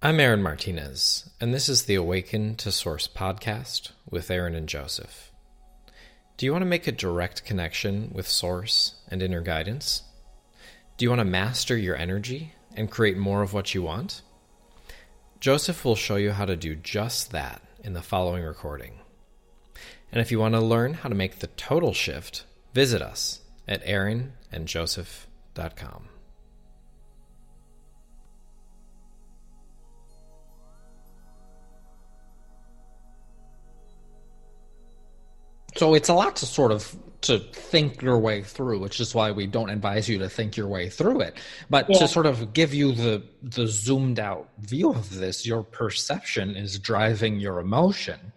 I'm Aaron Martinez, and this is the Awaken to Source podcast with Aaron and Joseph. Do you want to make a direct connection with Source and inner guidance? Do you want to master your energy and create more of what you want? Joseph will show you how to do just that in the following recording. And if you want to learn how to make the total shift, visit us at aaronandjoseph.com. So it's a lot to sort of to think your way through, which is why we don't advise you to think your way through it. But yeah. to sort of give you the the zoomed out view of this, your perception is driving your emotion.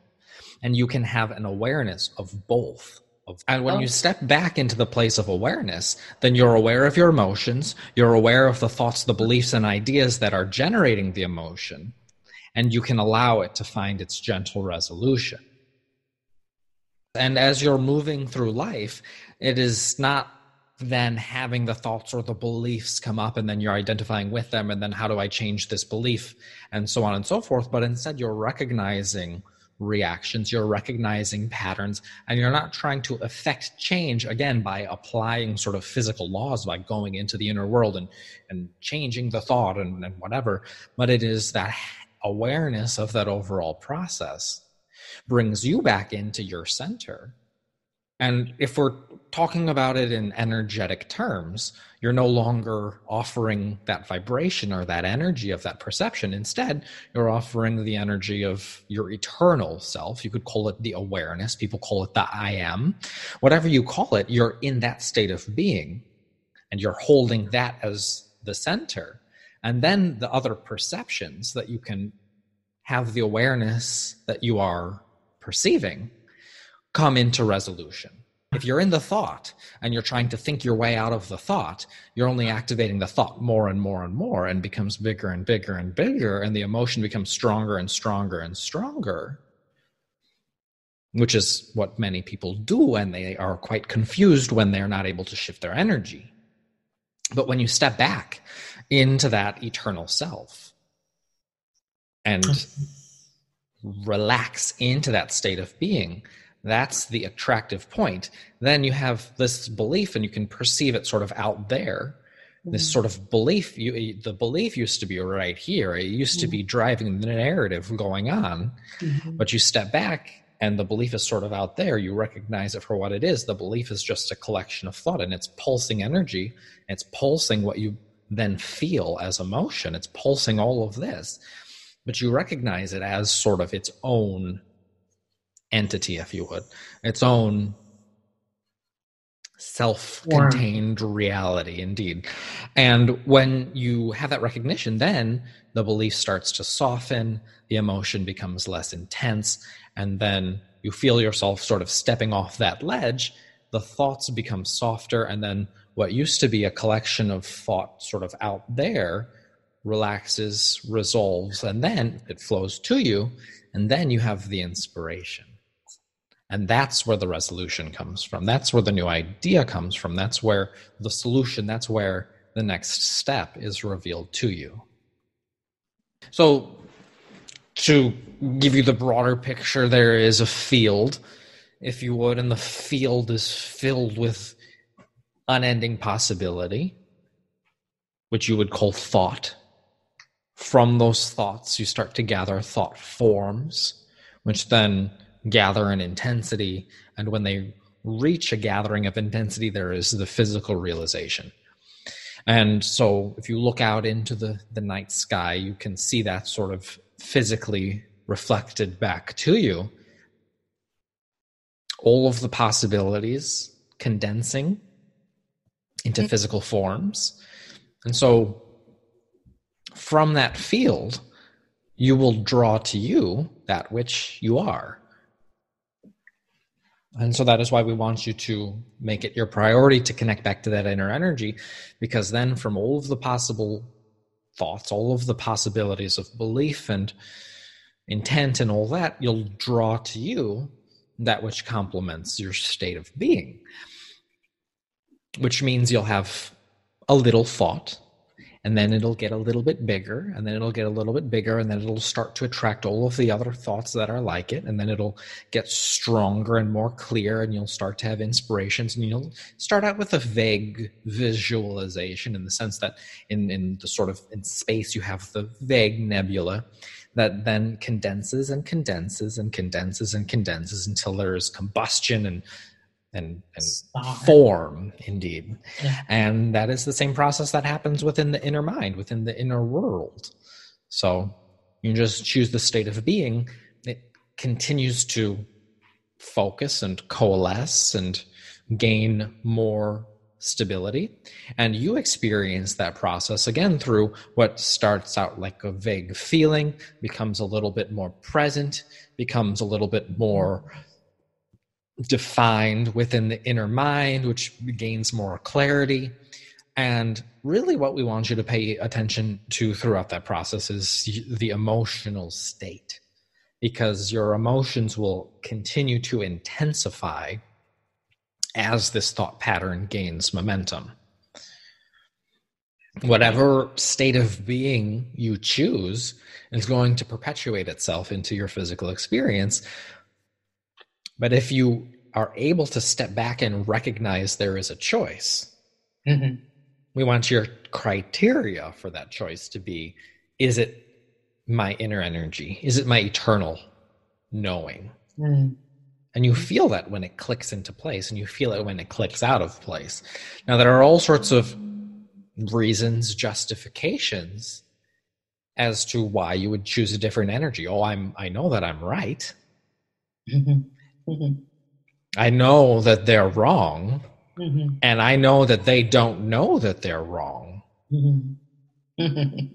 And you can have an awareness of both. And when you oh. step back into the place of awareness, then you're aware of your emotions, you're aware of the thoughts, the beliefs, and ideas that are generating the emotion, and you can allow it to find its gentle resolution. And as you're moving through life, it is not then having the thoughts or the beliefs come up and then you're identifying with them and then how do I change this belief and so on and so forth. But instead, you're recognizing reactions, you're recognizing patterns, and you're not trying to affect change again by applying sort of physical laws, by going into the inner world and, and changing the thought and, and whatever. But it is that awareness of that overall process brings you back into your center. And if we're talking about it in energetic terms, you're no longer offering that vibration or that energy of that perception. Instead, you're offering the energy of your eternal self. You could call it the awareness. People call it the I am. Whatever you call it, you're in that state of being and you're holding that as the center. And then the other perceptions that you can have the awareness that you are perceiving come into resolution. If you're in the thought and you're trying to think your way out of the thought, you're only activating the thought more and more and more and becomes bigger and bigger and bigger, and the emotion becomes stronger and stronger and stronger, which is what many people do, and they are quite confused when they're not able to shift their energy. But when you step back into that eternal self and relax into that state of being that's the attractive point. Then you have this belief and you can perceive it sort of out there. This mm-hmm. sort of belief you the belief used to be right here. It used to be mm-hmm. driving the narrative going on. Mm-hmm. but you step back and the belief is sort of out there. You recognize it for what it is. The belief is just a collection of thought and it's pulsing energy. It's pulsing what you then feel as emotion. It's pulsing all of this but you recognize it as sort of its own entity, if you would, its own self contained reality, indeed. And when you have that recognition, then the belief starts to soften, the emotion becomes less intense, and then you feel yourself sort of stepping off that ledge. The thoughts become softer, and then what used to be a collection of thought sort of out there relaxes, resolves, and then it flows to you, and then you have the inspiration. And that's where the resolution comes from. That's where the new idea comes from. That's where the solution, that's where the next step is revealed to you. So, to give you the broader picture, there is a field, if you would, and the field is filled with unending possibility, which you would call thought from those thoughts, you start to gather thought forms, which then gather in intensity. And when they reach a gathering of intensity, there is the physical realization. And so if you look out into the, the night sky, you can see that sort of physically reflected back to you. All of the possibilities condensing into mm-hmm. physical forms. And so from that field, you will draw to you that which you are. And so that is why we want you to make it your priority to connect back to that inner energy, because then from all of the possible thoughts, all of the possibilities of belief and intent and all that, you'll draw to you that which complements your state of being, which means you'll have a little thought and then it'll get a little bit bigger and then it'll get a little bit bigger and then it'll start to attract all of the other thoughts that are like it and then it'll get stronger and more clear and you'll start to have inspirations and you'll start out with a vague visualization in the sense that in in the sort of in space you have the vague nebula that then condenses and condenses and condenses and condenses until there is combustion and and, and form indeed. Yeah. and that is the same process that happens within the inner mind within the inner world. So you just choose the state of being. It continues to focus and coalesce and gain more stability. And you experience that process again through what starts out like a vague feeling becomes a little bit more present becomes a little bit more defined within the inner mind, which gains more clarity. And really, what we want you to pay attention to throughout that process is the emotional state, because your emotions will continue to intensify as this thought pattern gains momentum. Whatever state of being you choose is going to perpetuate itself into your physical experience but if you are able to step back and recognize there is a choice, mm-hmm. we want your criteria for that choice to be is it my inner energy? Is it my eternal knowing? Mm. And you feel that when it clicks into place, and you feel it when it clicks out of place. Now, there are all sorts of reasons, justifications as to why you would choose a different energy. Oh, I'm I know that I'm right. Mm-hmm. Mm-hmm. I know that they're wrong, mm-hmm. and I know that they don't know that they're wrong. Mm-hmm.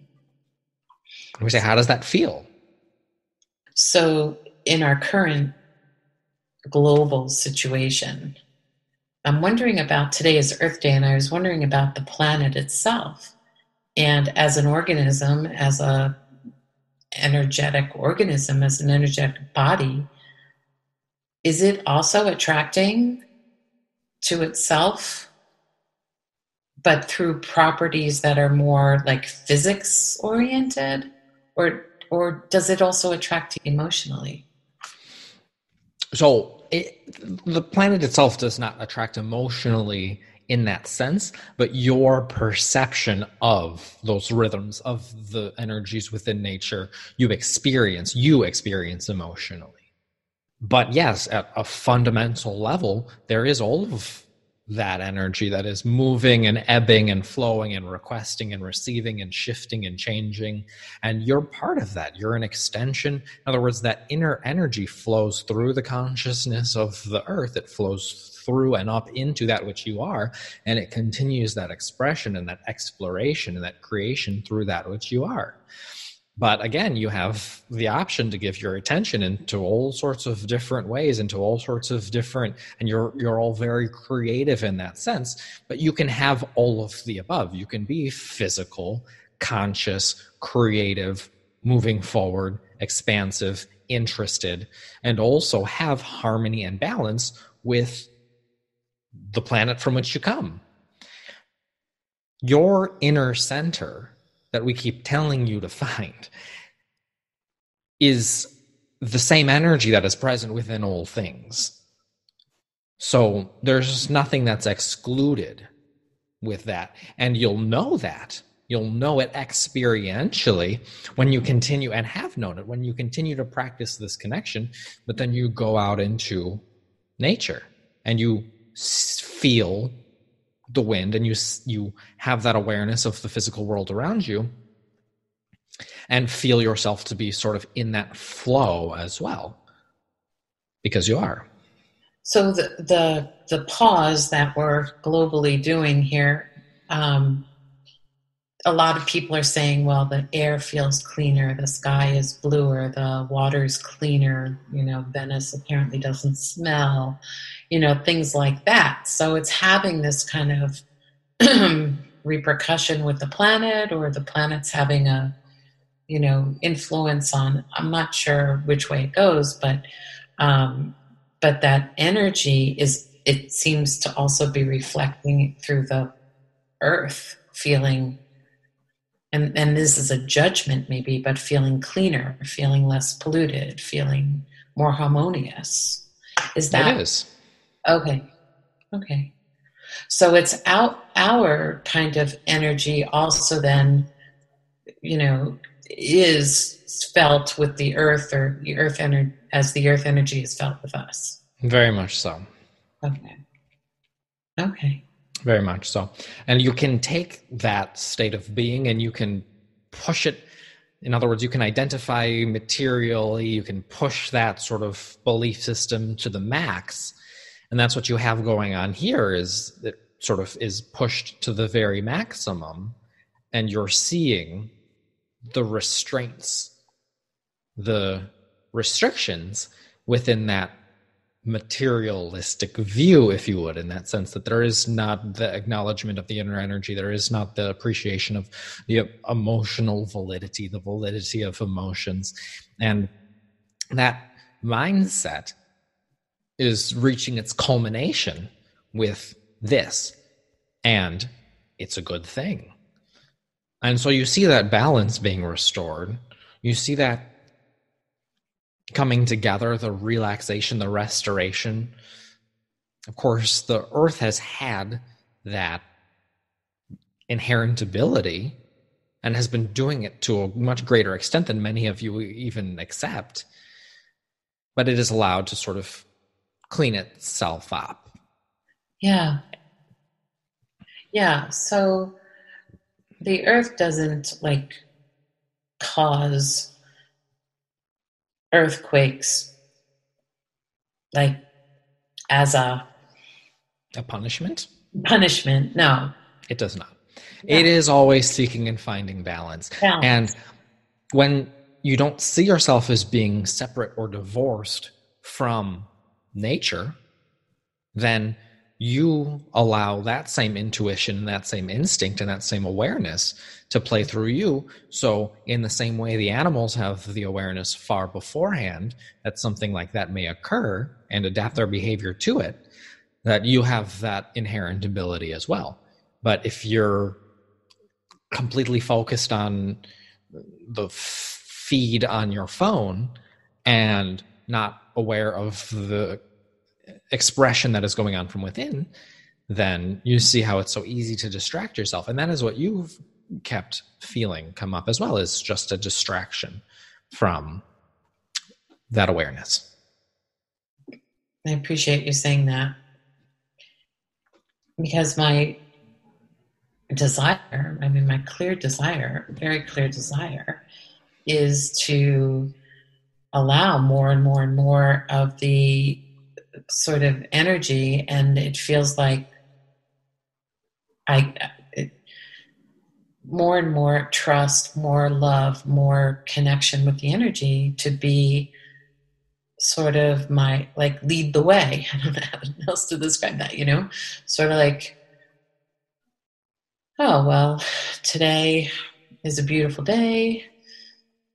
we say, how does that feel? So, in our current global situation, I'm wondering about today is Earth Day, and I was wondering about the planet itself. And as an organism, as a energetic organism, as an energetic body, is it also attracting to itself but through properties that are more like physics oriented or or does it also attract emotionally? So it, the planet itself does not attract emotionally in that sense but your perception of those rhythms of the energies within nature you experience you experience emotionally but yes, at a fundamental level, there is all of that energy that is moving and ebbing and flowing and requesting and receiving and shifting and changing. And you're part of that. You're an extension. In other words, that inner energy flows through the consciousness of the earth. It flows through and up into that which you are. And it continues that expression and that exploration and that creation through that which you are. But again, you have the option to give your attention into all sorts of different ways, into all sorts of different, and you're you're all very creative in that sense. But you can have all of the above. You can be physical, conscious, creative, moving forward, expansive, interested, and also have harmony and balance with the planet from which you come. Your inner center that we keep telling you to find is the same energy that is present within all things. So there's nothing that's excluded with that. And you'll know that. You'll know it experientially when you continue and have known it when you continue to practice this connection, but then you go out into nature and you feel the wind and you you have that awareness of the physical world around you and feel yourself to be sort of in that flow as well. Because you are. So the the the pause that we're globally doing here um, a lot of people are saying well the air feels cleaner the sky is bluer the water is cleaner you know venice apparently doesn't smell you know, things like that. So it's having this kind of repercussion with the planet or the planet's having a, you know, influence on, I'm not sure which way it goes, but, um, but that energy is, it seems to also be reflecting through the earth feeling and and this is a judgment maybe but feeling cleaner feeling less polluted feeling more harmonious is that it is okay okay so it's out our kind of energy also then you know is felt with the earth or the earth energy as the earth energy is felt with us very much so okay okay very much so. And you can take that state of being and you can push it. In other words, you can identify materially, you can push that sort of belief system to the max. And that's what you have going on here is it sort of is pushed to the very maximum and you're seeing the restraints, the restrictions within that materialistic view, if you would, in that sense that there is not the acknowledgement of the inner energy, there is not the appreciation of the emotional validity, the validity of emotions. And that mindset is reaching its culmination with this. And it's a good thing. And so you see that balance being restored. You see that coming together, the relaxation, the restoration. Of course, the earth has had that inherent ability and has been doing it to a much greater extent than many of you even accept. But it is allowed to sort of clean itself up. Yeah. Yeah. So the earth doesn't like cause earthquakes like as a a punishment punishment no it does not yeah. it is always seeking and finding balance. balance and when you don't see yourself as being separate or divorced from nature then you allow that same intuition, that same instinct, and that same awareness to play through you. So, in the same way the animals have the awareness far beforehand that something like that may occur and adapt their behavior to it, that you have that inherent ability as well. But if you're completely focused on the feed on your phone and not aware of the expression that is going on from within, then you see how it's so easy to distract yourself. And that is what you've kept feeling come up as well as just a distraction from that awareness. I appreciate you saying that because my desire, I mean, my clear desire, very clear desire, is to allow more and more and more of the sort of energy, and it feels like I it, more and more trust, more love, more connection with the energy to be sort of my like lead the way. I don't know how else to describe that, you know? Sort of like, oh well, today is a beautiful day.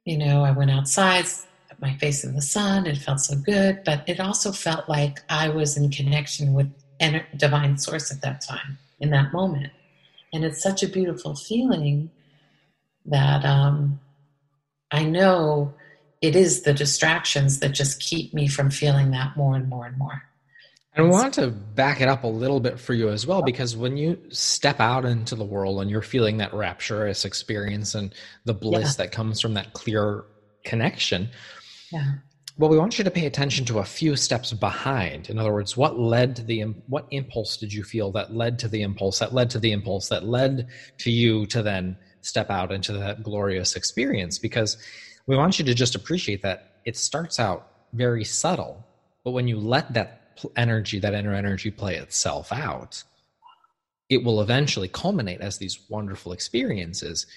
You know, I went outside, my face in the sun. It felt so good, but it also felt like I was in connection with divine source at that time, in that moment. And it's such a beautiful feeling that um, I know it is the distractions that just keep me from feeling that more and more and more. I want to back it up a little bit for you as well, because when you step out into the world and you're feeling that rapturous experience and the bliss yeah. that comes from that clear connection, yeah. Well, we want you to pay attention to a few steps behind. In other words, what led to the what impulse did you feel that led to the impulse that led to the impulse that led to you to then step out into that glorious experience? Because we want you to just appreciate that it starts out very subtle, but when you let that energy, that inner energy, play itself out, it will eventually culminate as these wonderful experiences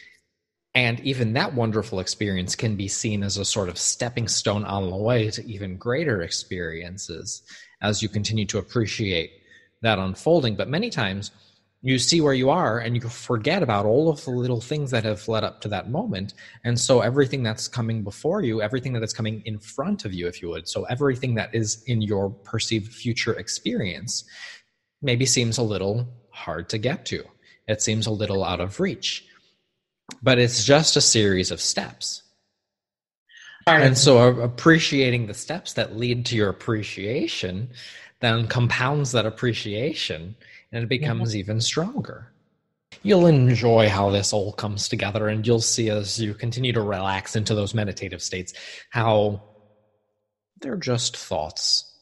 and even that wonderful experience can be seen as a sort of stepping stone on the way to even greater experiences as you continue to appreciate that unfolding. But many times you see where you are and you forget about all of the little things that have led up to that moment. And so everything that's coming before you, everything that is coming in front of you, if you would, so everything that is in your perceived future experience maybe seems a little hard to get to. It seems a little out of reach but it's just a series of steps. And so appreciating the steps that lead to your appreciation then compounds that appreciation and it becomes mm-hmm. even stronger. You'll enjoy how this all comes together, and you'll see as you continue to relax into those meditative states how they're just thoughts,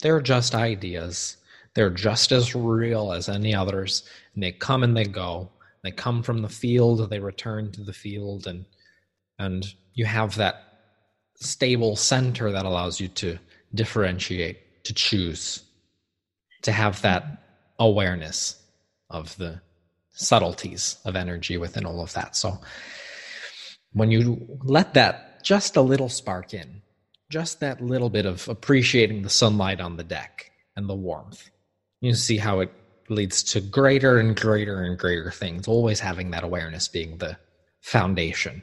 they're just ideas, they're just as real as any others, and they come and they go. They come from the field, they return to the field, and and you have that stable center that allows you to differentiate, to choose, to have that awareness of the subtleties of energy within all of that. So when you let that just a little spark in, just that little bit of appreciating the sunlight on the deck and the warmth, you see how it leads to greater and greater and greater things, always having that awareness being the foundation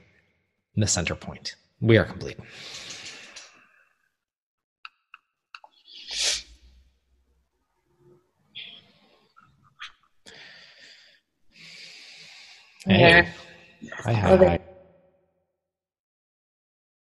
and the center point. We are complete. Hey. Hi, hi.